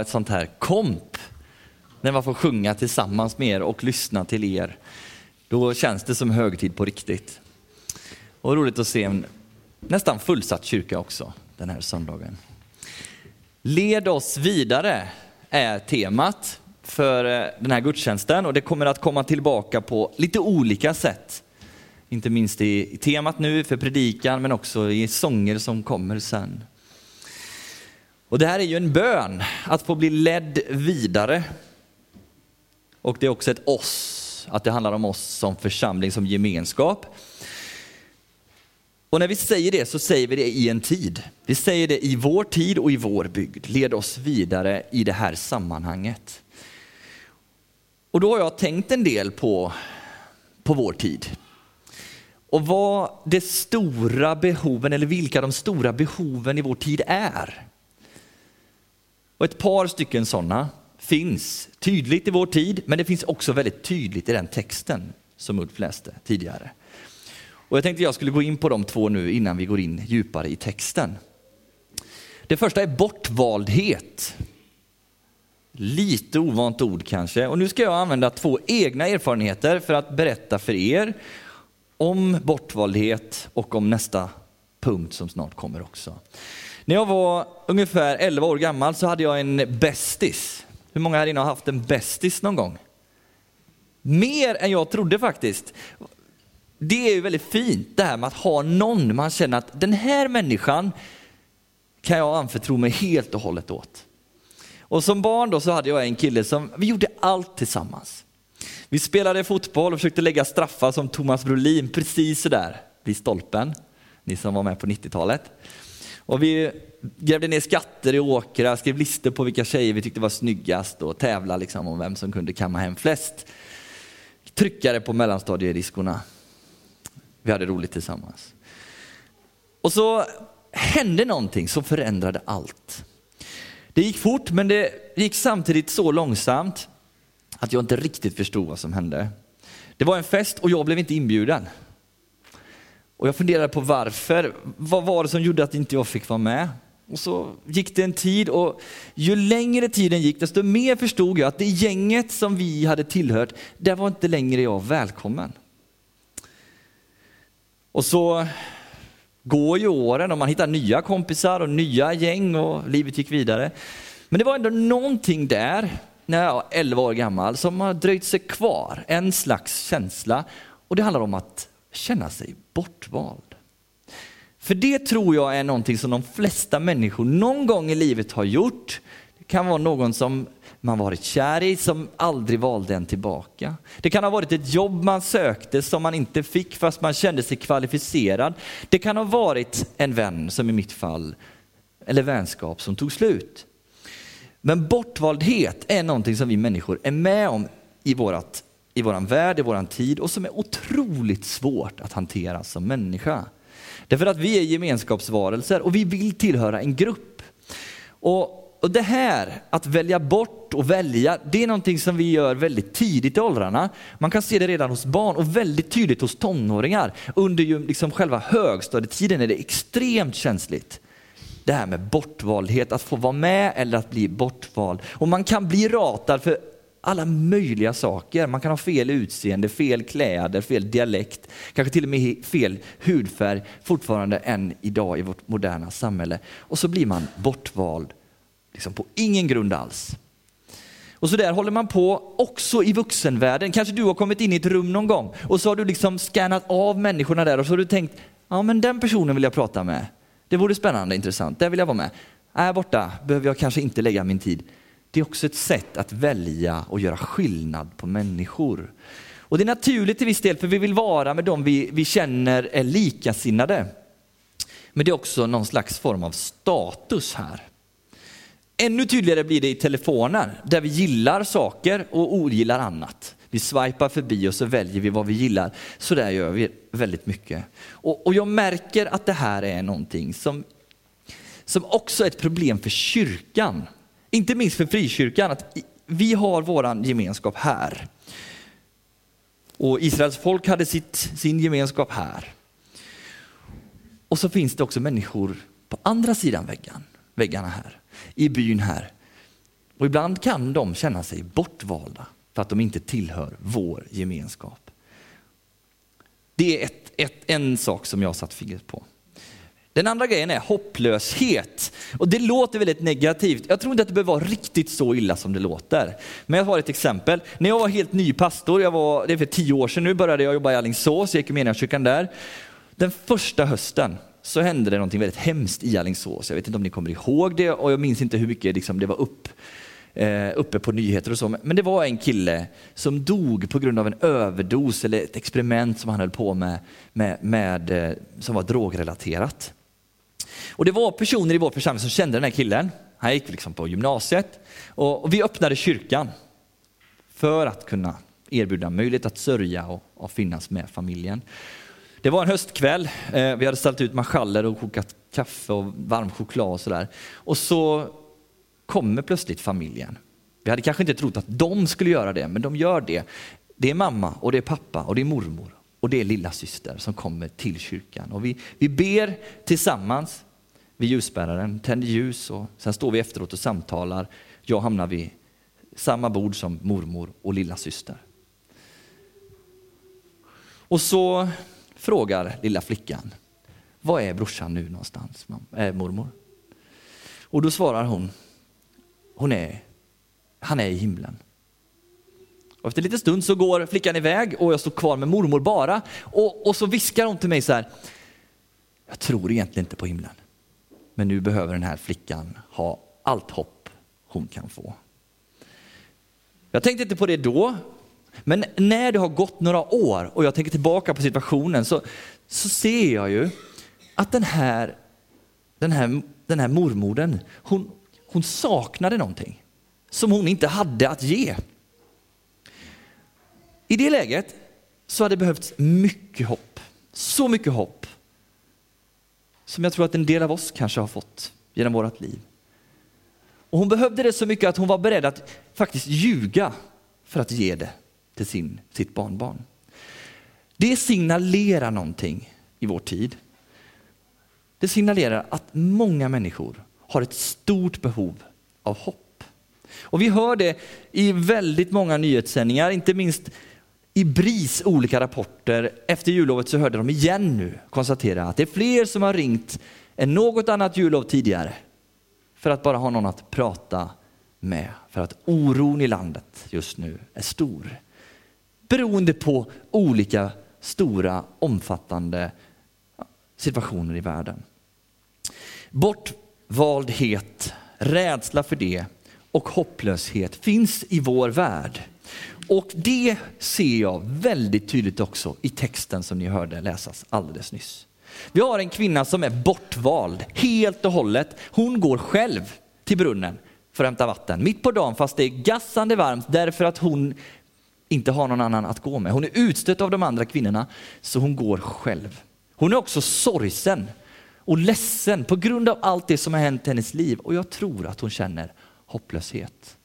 ett sånt här komp när man får sjunga tillsammans med er och lyssna till er. Då känns det som högtid på riktigt. Och roligt att se en nästan fullsatt kyrka också den här söndagen. Led oss vidare är temat för eh, den här gudstjänsten och det kommer att komma tillbaka på lite olika sätt. Inte minst i temat nu för predikan men också i sånger som kommer sen. Och det här är ju en bön, att få bli ledd vidare. Och det är också ett oss, att det handlar om oss som församling, som gemenskap. Och när vi säger det så säger vi det i en tid. Vi säger det i vår tid och i vår bygd. Led oss vidare i det här sammanhanget. Och då har jag tänkt en del på, på vår tid. Och vad de stora behoven, eller vilka de stora behoven i vår tid är. Och ett par stycken sådana finns tydligt i vår tid, men det finns också väldigt tydligt i den texten som Ulf läste tidigare. Och jag tänkte jag skulle gå in på de två nu innan vi går in djupare i texten. Det första är bortvaldhet. Lite ovant ord kanske. Och nu ska jag använda två egna erfarenheter för att berätta för er om bortvaldhet och om nästa punkt som snart kommer också. När jag var ungefär 11 år gammal så hade jag en bästis. Hur många här inne har haft en bästis någon gång? Mer än jag trodde faktiskt. Det är ju väldigt fint det här med att ha någon man känner att den här människan kan jag anförtro mig helt och hållet åt. Och som barn då så hade jag en kille som, vi gjorde allt tillsammans. Vi spelade fotboll och försökte lägga straffar som Thomas Brolin precis sådär vid stolpen. Ni som var med på 90-talet. Och vi grävde ner skatter i åkrar, skrev listor på vilka tjejer vi tyckte var snyggast och tävlade liksom om vem som kunde kamma hem flest tryckare på mellanstadiediskorna. Vi hade roligt tillsammans. Och så hände någonting som förändrade allt. Det gick fort men det gick samtidigt så långsamt att jag inte riktigt förstod vad som hände. Det var en fest och jag blev inte inbjuden. Och jag funderade på varför. Vad var det som gjorde att inte jag fick vara med? Och så gick det en tid och ju längre tiden gick desto mer förstod jag att det gänget som vi hade tillhört, där var inte längre jag välkommen. Och så går ju åren och man hittar nya kompisar och nya gäng och livet gick vidare. Men det var ändå någonting där, när jag var 11 år gammal, som har dröjt sig kvar. En slags känsla. Och det handlar om att känna sig bortvald. För det tror jag är någonting som de flesta människor någon gång i livet har gjort. Det kan vara någon som man varit kär i som aldrig valde en tillbaka. Det kan ha varit ett jobb man sökte som man inte fick fast man kände sig kvalificerad. Det kan ha varit en vän, som i mitt fall, eller vänskap som tog slut. Men bortvaldhet är någonting som vi människor är med om i vårt i vår värld, i vår tid och som är otroligt svårt att hantera som människa. Därför att vi är gemenskapsvarelser och vi vill tillhöra en grupp. Och, och det här, att välja bort och välja, det är någonting som vi gör väldigt tidigt i åldrarna. Man kan se det redan hos barn och väldigt tydligt hos tonåringar. Under ju liksom själva högstadietiden är det extremt känsligt det här med bortvaldhet, att få vara med eller att bli bortvald. Och man kan bli ratad för alla möjliga saker. Man kan ha fel utseende, fel kläder, fel dialekt, kanske till och med fel hudfärg fortfarande än idag i vårt moderna samhälle. Och så blir man bortvald liksom på ingen grund alls. Och så där håller man på också i vuxenvärlden. Kanske du har kommit in i ett rum någon gång och så har du liksom scannat av människorna där och så har du tänkt, ja men den personen vill jag prata med. Det vore spännande, intressant, där vill jag vara med. Här borta behöver jag kanske inte lägga min tid det är också ett sätt att välja och göra skillnad på människor. Och det är naturligt till viss del för vi vill vara med dem vi, vi känner är likasinnade. Men det är också någon slags form av status här. Ännu tydligare blir det i telefoner, där vi gillar saker och ogillar annat. Vi swipar förbi och så väljer vi vad vi gillar. Så där gör vi väldigt mycket. Och, och jag märker att det här är någonting som, som också är ett problem för kyrkan. Inte minst för frikyrkan, att vi har våran gemenskap här. Och Israels folk hade sitt, sin gemenskap här. Och så finns det också människor på andra sidan väggen, väggarna här, i byn här. Och ibland kan de känna sig bortvalda för att de inte tillhör vår gemenskap. Det är ett, ett, en sak som jag satt fingret på. Den andra grejen är hopplöshet. Och det låter väldigt negativt. Jag tror inte att det behöver vara riktigt så illa som det låter. Men jag har ett exempel. När jag var helt ny pastor, jag var, det är för tio år sedan nu, började jag jobba i Alingsås, jag gick i Equmeniakyrkan där. Den första hösten så hände det någonting väldigt hemskt i Alingsås. Jag vet inte om ni kommer ihåg det och jag minns inte hur mycket liksom, det var upp, eh, uppe på nyheter och så. Men det var en kille som dog på grund av en överdos eller ett experiment som han höll på med, med, med eh, som var drogrelaterat. Och det var personer i vår församling som kände den här killen. Han gick liksom på gymnasiet och, vi öppnade kyrkan för att kunna erbjuda möjlighet att sörja och, och finnas med familjen. Det var en höstkväll, eh, vi hade ställt ut marschaller och kokat kaffe och varm choklad och sådär. Och så kommer plötsligt familjen. Vi hade kanske inte trott att de skulle göra det, men de gör det. Det är mamma och det är pappa och det är mormor och det är lilla syster som kommer till kyrkan. Och vi, vi ber tillsammans vid ljusbäraren, tänder ljus och sen står vi efteråt och samtalar. Jag hamnar vid samma bord som mormor och lilla syster. Och så frågar lilla flickan, var är brorsan nu någonstans, äh, mormor? Och då svarar hon, hon är, han är i himlen. Och efter en liten stund så går flickan iväg och jag står kvar med mormor bara. Och, och så viskar hon till mig så här, jag tror egentligen inte på himlen. Men nu behöver den här flickan ha allt hopp hon kan få. Jag tänkte inte på det då, men när det har gått några år och jag tänker tillbaka på situationen så, så ser jag ju att den här, den här, den här mormodern, hon, hon saknade någonting som hon inte hade att ge. I det läget så hade det behövts mycket hopp, så mycket hopp som jag tror att en del av oss kanske har fått genom vårt liv. Och hon behövde det så mycket att hon var beredd att faktiskt ljuga för att ge det till sin, sitt barnbarn. Det signalerar någonting i vår tid. Det signalerar att många människor har ett stort behov av hopp. Och vi hör det i väldigt många nyhetssändningar, inte minst i BRIS olika rapporter efter jullovet så hörde de igen nu konstatera att det är fler som har ringt än något annat jullov tidigare för att bara ha någon att prata med. För att oron i landet just nu är stor. Beroende på olika stora omfattande situationer i världen. Bortvaldhet, rädsla för det och hopplöshet finns i vår värld. Och det ser jag väldigt tydligt också i texten som ni hörde läsas alldeles nyss. Vi har en kvinna som är bortvald helt och hållet. Hon går själv till brunnen för att hämta vatten mitt på dagen fast det är gassande varmt därför att hon inte har någon annan att gå med. Hon är utstött av de andra kvinnorna så hon går själv. Hon är också sorgsen och ledsen på grund av allt det som har hänt i hennes liv och jag tror att hon känner hopplöshet.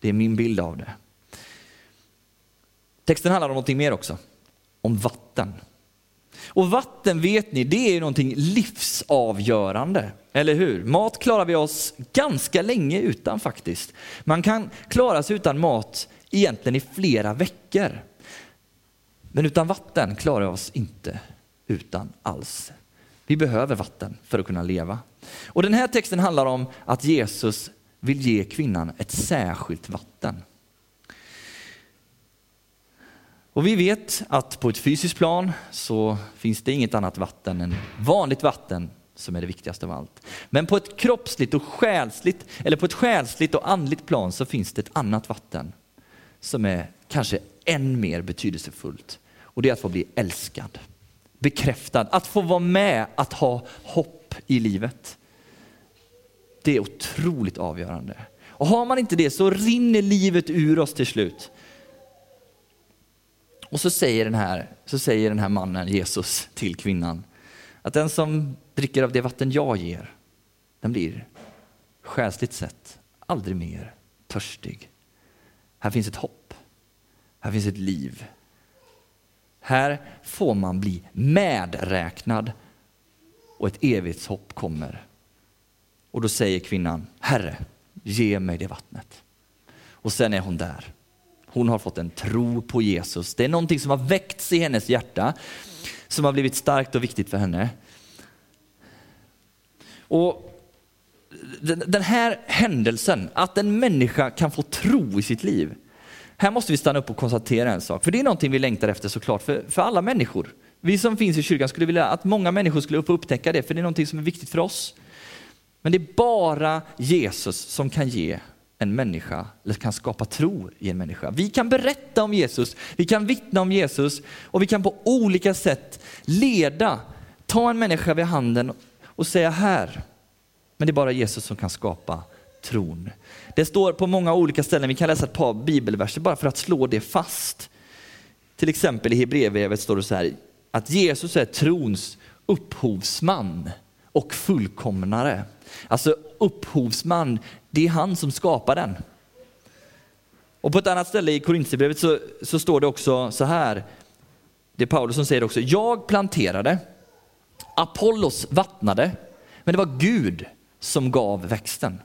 Det är min bild av det. Texten handlar om någonting mer också. Om vatten. Och vatten vet ni, det är någonting livsavgörande. Eller hur? Mat klarar vi oss ganska länge utan faktiskt. Man kan klara sig utan mat egentligen i flera veckor. Men utan vatten klarar vi oss inte utan alls. Vi behöver vatten för att kunna leva. Och den här texten handlar om att Jesus vill ge kvinnan ett särskilt vatten. Och vi vet att på ett fysiskt plan så finns det inget annat vatten än vanligt vatten som är det viktigaste av allt. Men på ett kroppsligt och själsligt, eller på ett själsligt och andligt plan så finns det ett annat vatten som är kanske än mer betydelsefullt. Och det är att få bli älskad, bekräftad, att få vara med, att ha hopp i livet. Det är otroligt avgörande. Och har man inte det så rinner livet ur oss till slut. Och så säger den här, så säger den här mannen, Jesus, till kvinnan att den som dricker av det vatten jag ger, den blir själsligt sett aldrig mer törstig. Här finns ett hopp. Här finns ett liv. Här får man bli medräknad och ett evighetshopp kommer. Och då säger kvinnan, Herre, ge mig det vattnet. Och sen är hon där. Hon har fått en tro på Jesus. Det är någonting som har väckts i hennes hjärta, som har blivit starkt och viktigt för henne. Och den här händelsen, att en människa kan få tro i sitt liv. Här måste vi stanna upp och konstatera en sak, för det är någonting vi längtar efter såklart, för, för alla människor. Vi som finns i kyrkan skulle vilja att många människor skulle få upptäcka det, för det är någonting som är viktigt för oss. Men det är bara Jesus som kan ge en människa, eller kan skapa tro i en människa. Vi kan berätta om Jesus, vi kan vittna om Jesus och vi kan på olika sätt leda, ta en människa vid handen och säga här, men det är bara Jesus som kan skapa tron. Det står på många olika ställen, vi kan läsa ett par bibelverser bara för att slå det fast. Till exempel i Hebreerbrevet står det så här, att Jesus är trons upphovsman och fullkomnare. Alltså upphovsman, det är han som skapar den. Och på ett annat ställe i Korintierbrevet så, så står det också så här, det är Paulus som säger också, jag planterade, Apollos vattnade, men det var Gud som gav växten.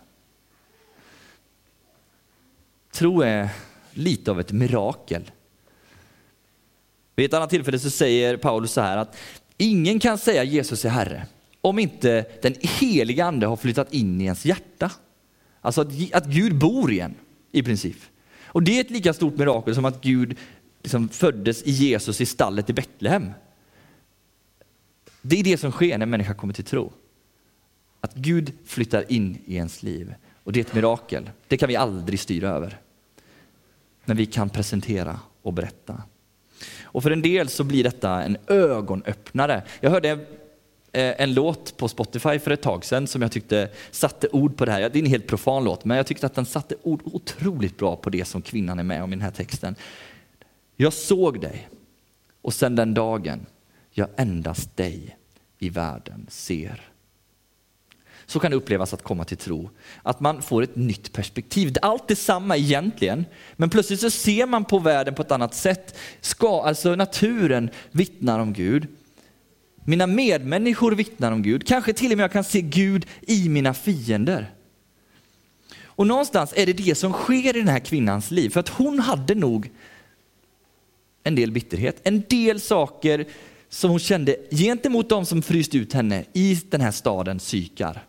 Tro är lite av ett mirakel. Vid ett annat tillfälle så säger Paulus så här att ingen kan säga Jesus är Herre om inte den heliga ande har flyttat in i ens hjärta. Alltså att, att Gud bor i en i princip. Och det är ett lika stort mirakel som att Gud liksom föddes i Jesus i stallet i Betlehem. Det är det som sker när en människa kommer till tro. Att Gud flyttar in i ens liv. Och det är ett mirakel. Det kan vi aldrig styra över. Men vi kan presentera och berätta. Och för en del så blir detta en ögonöppnare. Jag hörde Eh, en låt på Spotify för ett tag sedan som jag tyckte satte ord på det här. Det är en helt profan låt, men jag tyckte att den satte ord otroligt bra på det som kvinnan är med om i den här texten. Jag såg dig och sedan den dagen jag endast dig i världen ser. Så kan det upplevas att komma till tro. Att man får ett nytt perspektiv. Allt är samma egentligen, men plötsligt så ser man på världen på ett annat sätt. Ska, alltså naturen vittnar om Gud. Mina medmänniskor vittnar om Gud. Kanske till och med jag kan se Gud i mina fiender. Och någonstans är det det som sker i den här kvinnans liv. För att hon hade nog en del bitterhet, en del saker som hon kände gentemot de som fryst ut henne i den här staden Sykar.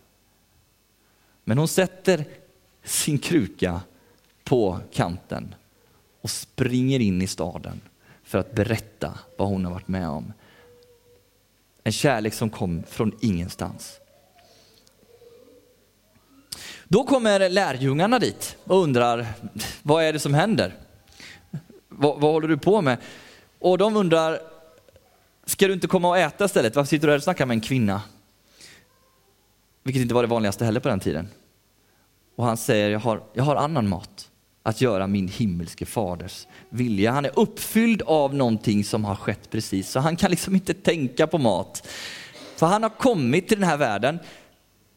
Men hon sätter sin kruka på kanten och springer in i staden för att berätta vad hon har varit med om. En kärlek som kom från ingenstans. Då kommer lärjungarna dit och undrar, vad är det som händer? Vad, vad håller du på med? Och de undrar, ska du inte komma och äta istället? Varför sitter du här och snackar med en kvinna? Vilket inte var det vanligaste heller på den tiden. Och han säger, jag har, jag har annan mat att göra min himmelske faders vilja. Han är uppfylld av någonting som har skett precis, så han kan liksom inte tänka på mat. För han har kommit till den här världen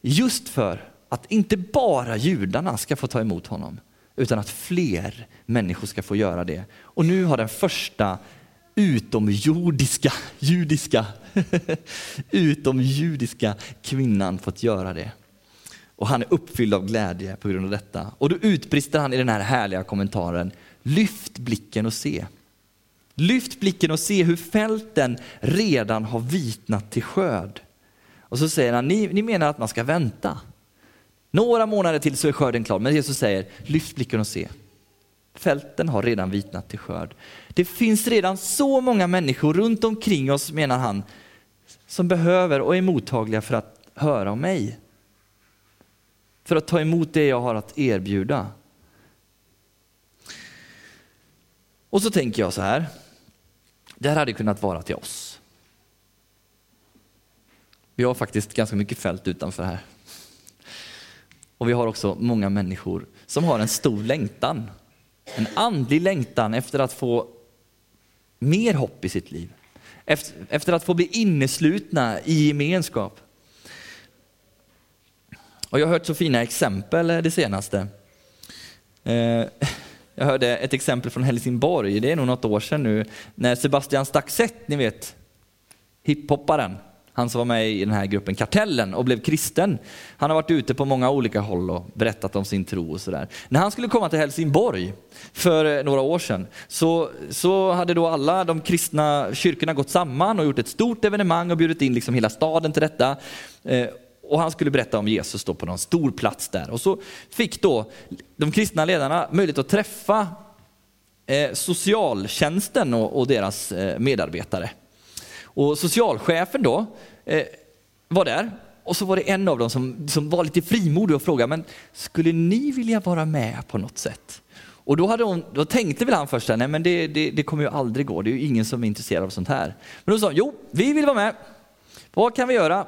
just för att inte bara judarna ska få ta emot honom, utan att fler människor ska få göra det. Och nu har den första utomjordiska, judiska, utomjudiska kvinnan fått göra det. Och han är uppfylld av glädje på grund av detta. Och då utbrister han i den här härliga kommentaren, lyft blicken och se. Lyft blicken och se hur fälten redan har vitnat till skörd. Och så säger han, ni, ni menar att man ska vänta. Några månader till så är skörden klar. Men Jesus säger, lyft blicken och se. Fälten har redan vitnat till skörd. Det finns redan så många människor runt omkring oss, menar han, som behöver och är mottagliga för att höra om mig. För att ta emot det jag har att erbjuda. Och så tänker jag så här, det här hade kunnat vara till oss. Vi har faktiskt ganska mycket fält utanför här. Och vi har också många människor som har en stor längtan en andlig längtan efter att få mer hopp i sitt liv. Efter, efter att få bli inneslutna i gemenskap. Och jag har hört så fina exempel eh, det senaste. Eh, jag hörde ett exempel från Helsingborg, det är nog något år sedan nu, när Sebastian Staxett, ni vet, hiphopparen, han som var med i den här gruppen Kartellen och blev kristen. Han har varit ute på många olika håll och berättat om sin tro och sådär. När han skulle komma till Helsingborg för eh, några år sedan så, så hade då alla de kristna kyrkorna gått samman och gjort ett stort evenemang och bjudit in liksom hela staden till detta. Och han skulle berätta om Jesus då på någon stor plats där. Och så fick då de kristna ledarna möjlighet att träffa eh, socialtjänsten och, och deras eh, medarbetare. Och socialchefen då eh, var där och så var det en av dem som, som var lite frimodig och frågade, men skulle ni vilja vara med på något sätt? Och då, hade hon, då tänkte väl han först, nej men det, det, det kommer ju aldrig gå, det är ju ingen som är intresserad av sånt här. Men då sa hon, jo, vi vill vara med. Vad kan vi göra?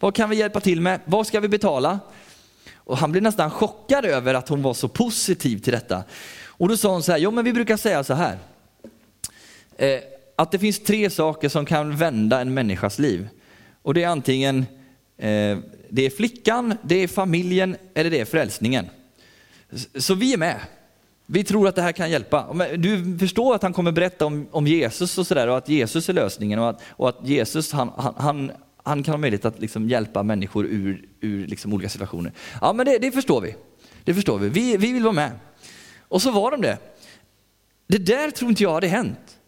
Vad kan vi hjälpa till med? Vad ska vi betala? Och han blev nästan chockad över att hon var så positiv till detta. Och då sa hon så här, jo men vi brukar säga så här. Eh, att det finns tre saker som kan vända en människas liv. Och det är antingen eh, det är flickan, det är familjen eller det är frälsningen. Så vi är med. Vi tror att det här kan hjälpa. Du förstår att han kommer berätta om, om Jesus och sådär och att Jesus är lösningen och att, och att Jesus han, han, han, kan ha möjlighet att liksom hjälpa människor ur, ur liksom olika situationer. Ja men det, det, förstår vi. Det förstår vi. vi. Vi vill vara med. Och så var de det. Det där tror inte jag hade hänt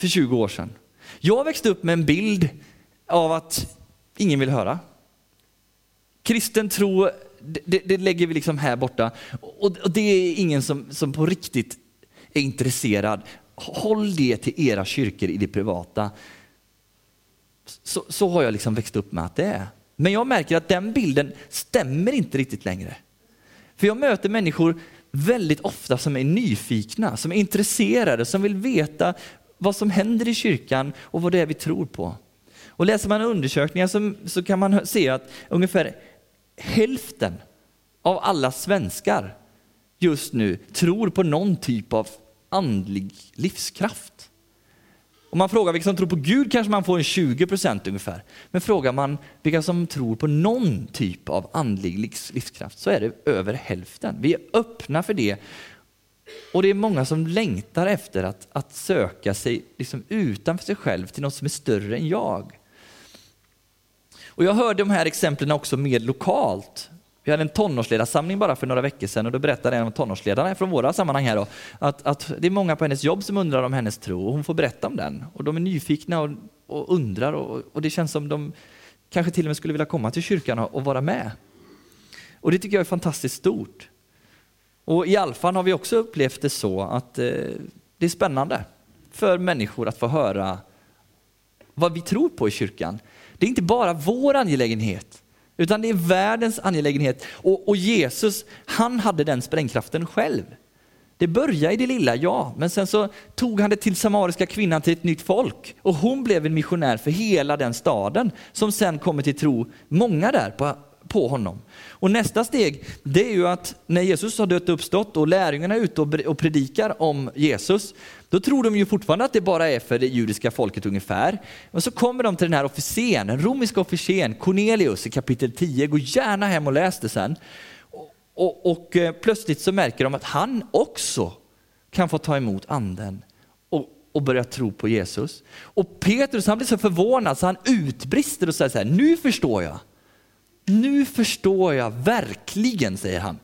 för 20 år sedan. Jag växte upp med en bild av att ingen vill höra. Kristen tro, det, det lägger vi liksom här borta. Och, och, det är ingen som, som på riktigt är intresserad. Håll det till era kyrkor i det privata. Så, så har jag liksom växt upp med att det är. Men jag märker att den bilden stämmer inte riktigt längre. För jag möter människor väldigt ofta som är nyfikna, som är intresserade, som vill veta vad som händer i kyrkan och vad det är vi tror på. Och läser man undersökningar så, så kan man se att ungefär hälften av alla svenskar just nu tror på någon typ av andlig livskraft. Om man frågar vilka som tror på Gud kanske man får en 20% ungefär. Men frågar man vilka som tror på någon typ av andlig livskraft så är det över hälften. Vi är öppna för det och det är många som längtar efter att, att söka sig liksom utanför sig själv till något som är större än jag. Och jag hörde de här exemplen också mer lokalt. Vi hade en tonårsledarsamling bara för några veckor sedan och då berättade en av tonårsledarna från våra sammanhang här då, att, att det är många på hennes jobb som undrar om hennes tro och hon får berätta om den. Och de är nyfikna och, och undrar och, och, det känns som de kanske till och med skulle vilja komma till kyrkan och, och vara med. Och det tycker jag är fantastiskt stort. Och i Alfan har vi också upplevt det så att eh, det är spännande för människor att få höra vad vi tror på i kyrkan. Det är inte bara vår angelägenhet, utan det är världens angelägenhet. Och, och Jesus, han hade den sprängkraften själv. Det började i det lilla, ja, men sen så tog han det till samariska kvinnan till ett nytt folk och hon blev en missionär för hela den staden som sen kommer till tro, många där på på honom. Och nästa steg, det är ju att när Jesus har dött och uppstått och lärjungarna är ute och predikar om Jesus, då tror de ju fortfarande att det bara är för det judiska folket ungefär. Men så kommer de till den här officeren, den romerska officeren Cornelius i kapitel 10, gå gärna hem och läs det sen. Och, och, och eh, plötsligt så märker de att han också kan få ta emot anden och, och börja tro på Jesus. Och Petrus han blir så förvånad så han utbrister och säger så här, nu förstår jag nu förstår jag verkligen, säger han,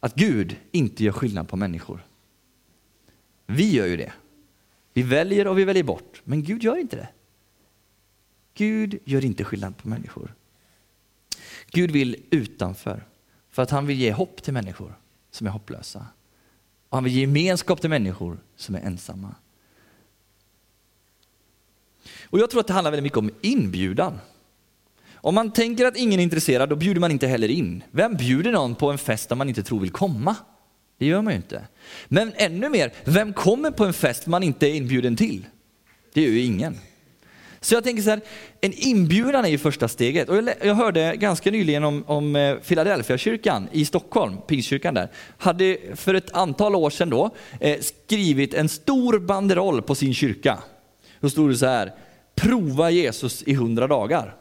att Gud inte gör skillnad på människor. Vi gör ju det. Vi väljer och vi väljer bort, men Gud gör inte det. Gud gör inte skillnad på människor. Gud vill utanför, för att han vill ge hopp till människor som är hopplösa. Och han vill ge gemenskap till människor som är ensamma. Och Jag tror att det handlar väldigt mycket om inbjudan. Om man tänker att ingen är intresserad, då bjuder man inte heller in. Vem bjuder någon på en fest där man inte tror vill komma? Det gör man ju inte. Men ännu mer, vem kommer på en fest man inte är inbjuden till? Det gör ju ingen. Så jag tänker så här, en inbjudan är ju första steget. Och jag hörde ganska nyligen om, om eh, Philadelphia-kyrkan i Stockholm, Pingstkyrkan där, hade för ett antal år sedan då eh, skrivit en stor banderoll på sin kyrka. Då stod det så här, prova Jesus i hundra dagar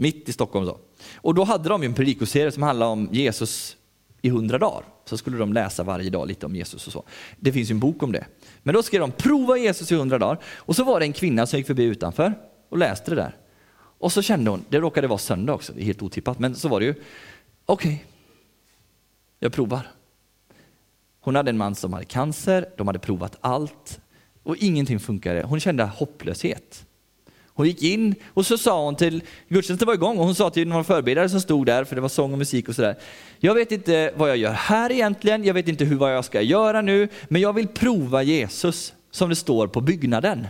mitt i Stockholm. Så. Och då hade de en predikoserie som handlade om Jesus i hundra dagar. Så skulle de läsa varje dag lite om Jesus och så. Det finns ju en bok om det. Men då skrev de prova Jesus i hundra dagar. Och så var det en kvinna som gick förbi utanför. och läste det där. Och så kände hon, det råkade vara söndag också, det är helt otippat, men så var det ju, okej, okay, jag provar. Hon hade en man som hade cancer, de hade provat allt och ingenting funkade. Hon kände hopplöshet. Hon gick in och så sa hon till, gudstjänsten var igång och hon sa till några förberedare som stod där, för det var sång och musik och sådär. Jag vet inte vad jag gör här egentligen, jag vet inte hur, vad jag ska göra nu, men jag vill prova Jesus som det står på byggnaden.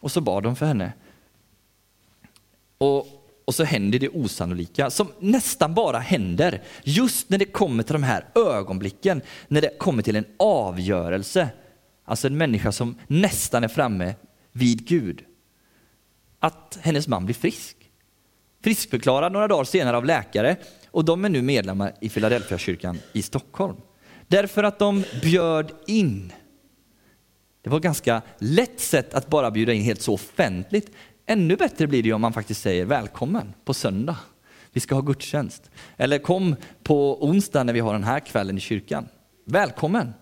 Och så bad de för henne. Och, och så händer det osannolika som nästan bara händer just när det kommer till de här ögonblicken, när det kommer till en avgörelse. Alltså en människa som nästan är framme vid Gud att hennes man blir frisk. Friskförklarad några dagar senare av läkare och de är nu medlemmar i Philadelphia-kyrkan i Stockholm. Därför att de bjöd in. Det var ett ganska lätt sätt att bara bjuda in helt så offentligt. Ännu bättre blir det om man faktiskt säger välkommen på söndag. Vi ska ha gudstjänst. Eller kom på onsdag när vi har den här kvällen i kyrkan. Välkommen!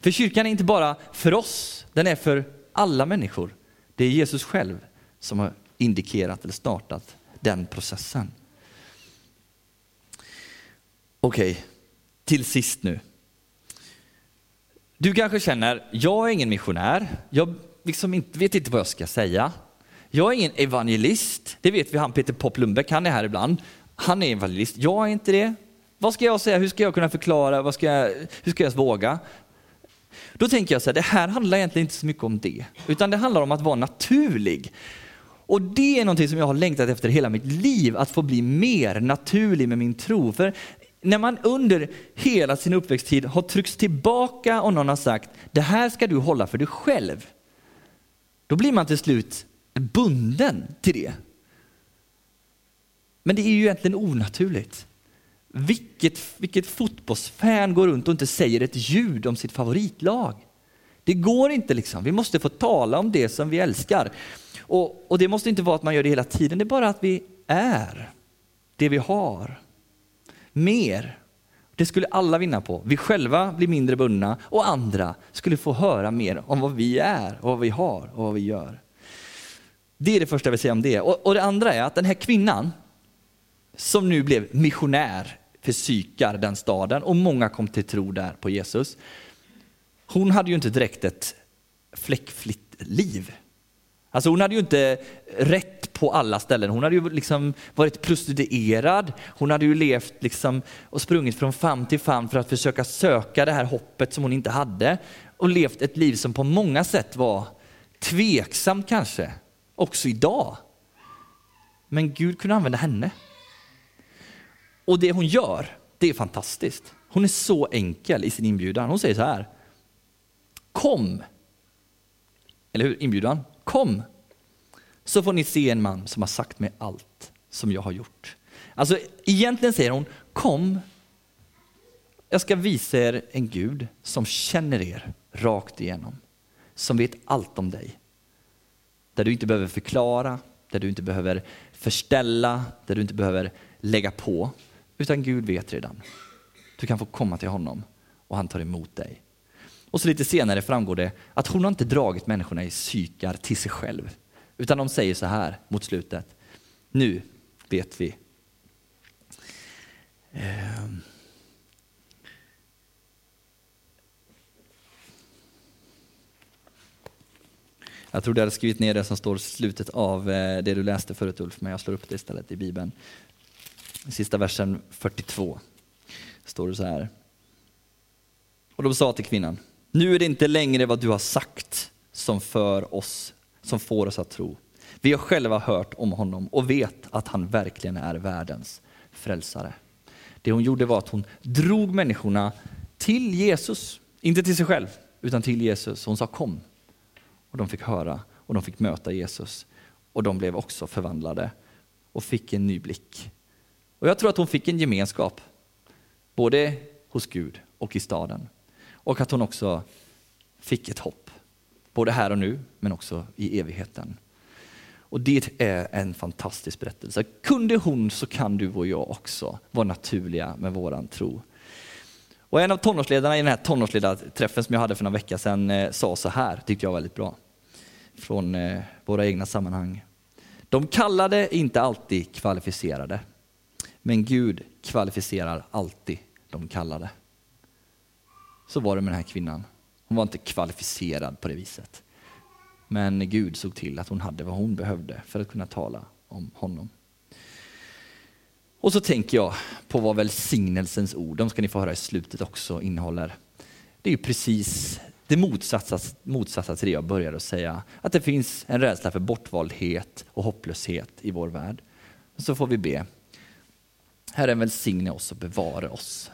För kyrkan är inte bara för oss, den är för alla människor. Det är Jesus själv som har indikerat eller startat den processen. Okej, okay, till sist nu. Du kanske känner, jag är ingen missionär, jag liksom inte, vet inte vad jag ska säga. Jag är ingen evangelist, det vet vi han Peter Pop Lundbäck, han är här ibland. Han är evangelist, jag är inte det. Vad ska jag säga, hur ska jag kunna förklara, vad ska jag, hur ska jag våga? Då tänker jag så här, det här handlar egentligen inte så mycket om det, utan det handlar om att vara naturlig. Och det är någonting som jag har längtat efter hela mitt liv, att få bli mer naturlig med min tro. För när man under hela sin uppväxttid har tryckts tillbaka och någon har sagt, det här ska du hålla för dig själv. Då blir man till slut bunden till det. Men det är ju egentligen onaturligt. Vilket, vilket fotbollsfan går runt och inte säger ett ljud om sitt favoritlag? Det går inte liksom. Vi måste få tala om det som vi älskar. Och, och det måste inte vara att man gör det hela tiden, det är bara att vi är det vi har. Mer. Det skulle alla vinna på. Vi själva blir mindre bundna och andra skulle få höra mer om vad vi är, och vad vi har och vad vi gör. Det är det första jag vill säga om det. Och, och det andra är att den här kvinnan som nu blev missionär för psykar, den staden, och många kom till tro där på Jesus. Hon hade ju inte direkt ett fläckfritt liv. Alltså hon hade ju inte rätt på alla ställen. Hon hade ju liksom varit prostituerad. Hon hade ju levt liksom och sprungit från famn till famn för att försöka söka det här hoppet som hon inte hade. Och levt ett liv som på många sätt var tveksamt kanske, också idag. Men Gud kunde använda henne. Och det hon gör, det är fantastiskt. Hon är så enkel i sin inbjudan. Hon säger så här. Kom! Eller hur? Inbjudan kom så får ni se en man som har sagt mig allt som jag har gjort. Alltså egentligen säger hon, kom, jag ska visa er en Gud som känner er rakt igenom, som vet allt om dig. Där du inte behöver förklara, där du inte behöver förställa, där du inte behöver lägga på, utan Gud vet redan. Du kan få komma till honom och han tar emot dig. Och så lite senare framgår det att hon har inte dragit människorna i psykar till sig själv. Utan de säger så här mot slutet. Nu vet vi. Ehm. Jag tror du hade skrivit ner det som står i slutet av eh, det du läste förut Ulf, men jag slår upp det istället i Bibeln. Sista versen 42 står det så här. Och de sa till kvinnan, nu är det inte längre vad du har sagt som för oss, som får oss att tro. Vi har själva hört om honom och vet att han verkligen är världens frälsare. Det hon gjorde var att hon drog människorna till Jesus, inte till sig själv, utan till Jesus. Hon sa kom. Och de fick höra och de fick möta Jesus. Och de blev också förvandlade och fick en ny blick. Och jag tror att hon fick en gemenskap, både hos Gud och i staden. Och att hon också fick ett hopp, både här och nu, men också i evigheten. Och det är en fantastisk berättelse. Kunde hon så kan du och jag också vara naturliga med våran tro. Och en av tonårsledarna i den här tonårsledarträffen som jag hade för några veckor sedan eh, sa så här, tyckte jag var väldigt bra, från eh, våra egna sammanhang. De kallade är inte alltid kvalificerade, men Gud kvalificerar alltid de kallade. Så var det med den här kvinnan. Hon var inte kvalificerad på det viset. Men Gud såg till att hon hade vad hon behövde för att kunna tala om honom. Och så tänker jag på vad välsignelsens ord, de ska ni få höra i slutet också, innehåller. Det är ju precis det motsatta, motsatta till det jag började att säga. Att det finns en rädsla för bortvaldhet och hopplöshet i vår värld. Så får vi be. Herren välsigne oss och bevara oss.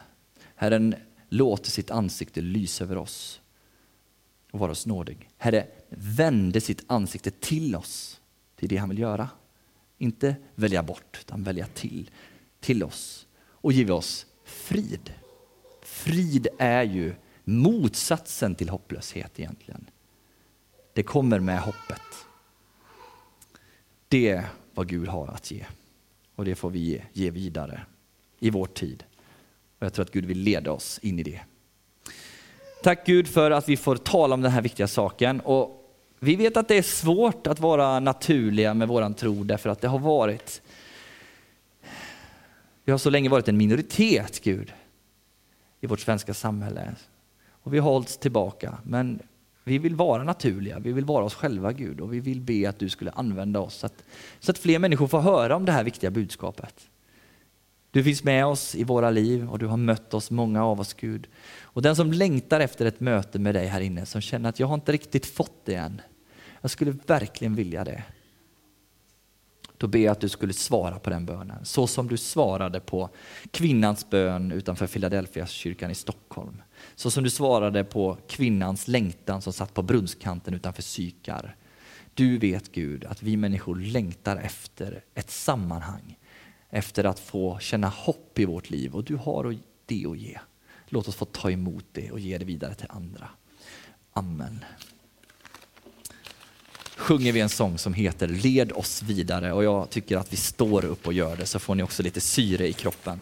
Herren låter sitt ansikte lysa över oss och vara oss nådig. Herre, vände sitt ansikte till oss, till det han vill göra. Inte välja bort, utan välja till, till oss och give oss frid. Frid är ju motsatsen till hopplöshet egentligen. Det kommer med hoppet. Det är vad Gud har att ge. Och det får vi ge, ge vidare i vår tid. Och jag tror att Gud vill leda oss in i det. Tack Gud för att vi får tala om den här viktiga saken. Och vi vet att det är svårt att vara naturliga med våran tro därför att det har varit vi har så länge varit en minoritet, Gud, i vårt svenska samhälle. Och vi har hållits tillbaka. Men vi vill vara naturliga, vi vill vara oss själva Gud och vi vill be att du skulle använda oss så att, så att fler människor får höra om det här viktiga budskapet. Du finns med oss i våra liv och du har mött oss, många av oss Gud. Och den som längtar efter ett möte med dig här inne, som känner att jag har inte riktigt fått det än. Jag skulle verkligen vilja det. Då ber jag att du skulle svara på den bönen, så som du svarade på kvinnans bön utanför Philadelphia kyrkan i Stockholm. Så som du svarade på kvinnans längtan som satt på brunnskanten utanför Sykar. Du vet Gud att vi människor längtar efter ett sammanhang, efter att få känna hopp i vårt liv och du har det att ge. Låt oss få ta emot det och ge det vidare till andra. Amen. Sjunger vi en sång som heter Led oss vidare och jag tycker att vi står upp och gör det så får ni också lite syre i kroppen.